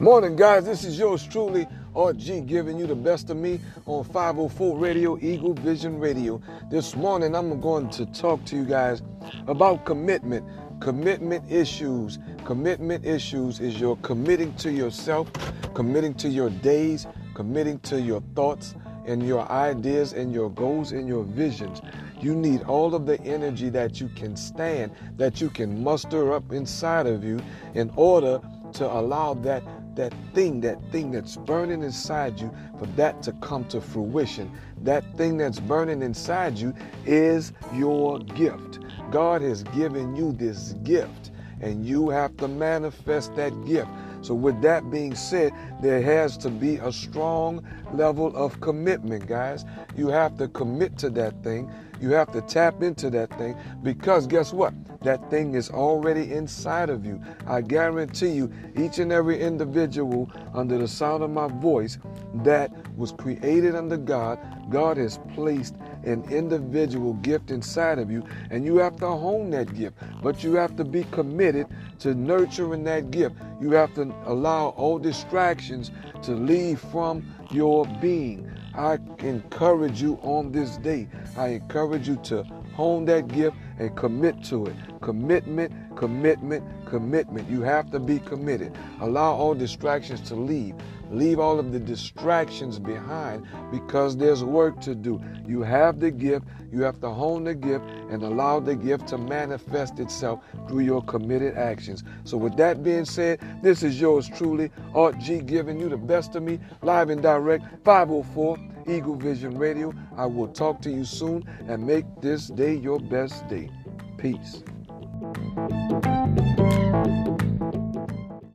Morning, guys. This is yours truly, RG, giving you the best of me on 504 Radio, Eagle Vision Radio. This morning, I'm going to talk to you guys about commitment. Commitment issues. Commitment issues is your committing to yourself, committing to your days, committing to your thoughts and your ideas and your goals and your visions. You need all of the energy that you can stand, that you can muster up inside of you in order to allow that that thing, that thing that's burning inside you, for that to come to fruition. That thing that's burning inside you is your gift. God has given you this gift, and you have to manifest that gift. So, with that being said, there has to be a strong level of commitment, guys. You have to commit to that thing. You have to tap into that thing because guess what? That thing is already inside of you. I guarantee you, each and every individual under the sound of my voice that was created under God, God has placed an individual gift inside of you, and you have to hone that gift. But you have to be committed to nurturing that gift. You have to allow all distractions to leave from your being. I encourage you on this day. I encourage you to hone that gift and commit to it. Commitment, commitment, commitment. You have to be committed. Allow all distractions to leave. Leave all of the distractions behind because there's work to do. You have the gift, you have to hone the gift and allow the gift to manifest itself through your committed actions. So, with that being said, this is yours truly, Art G, giving you the best of me, live and direct, 504 Eagle Vision Radio. I will talk to you soon and make this day your best day. Peace.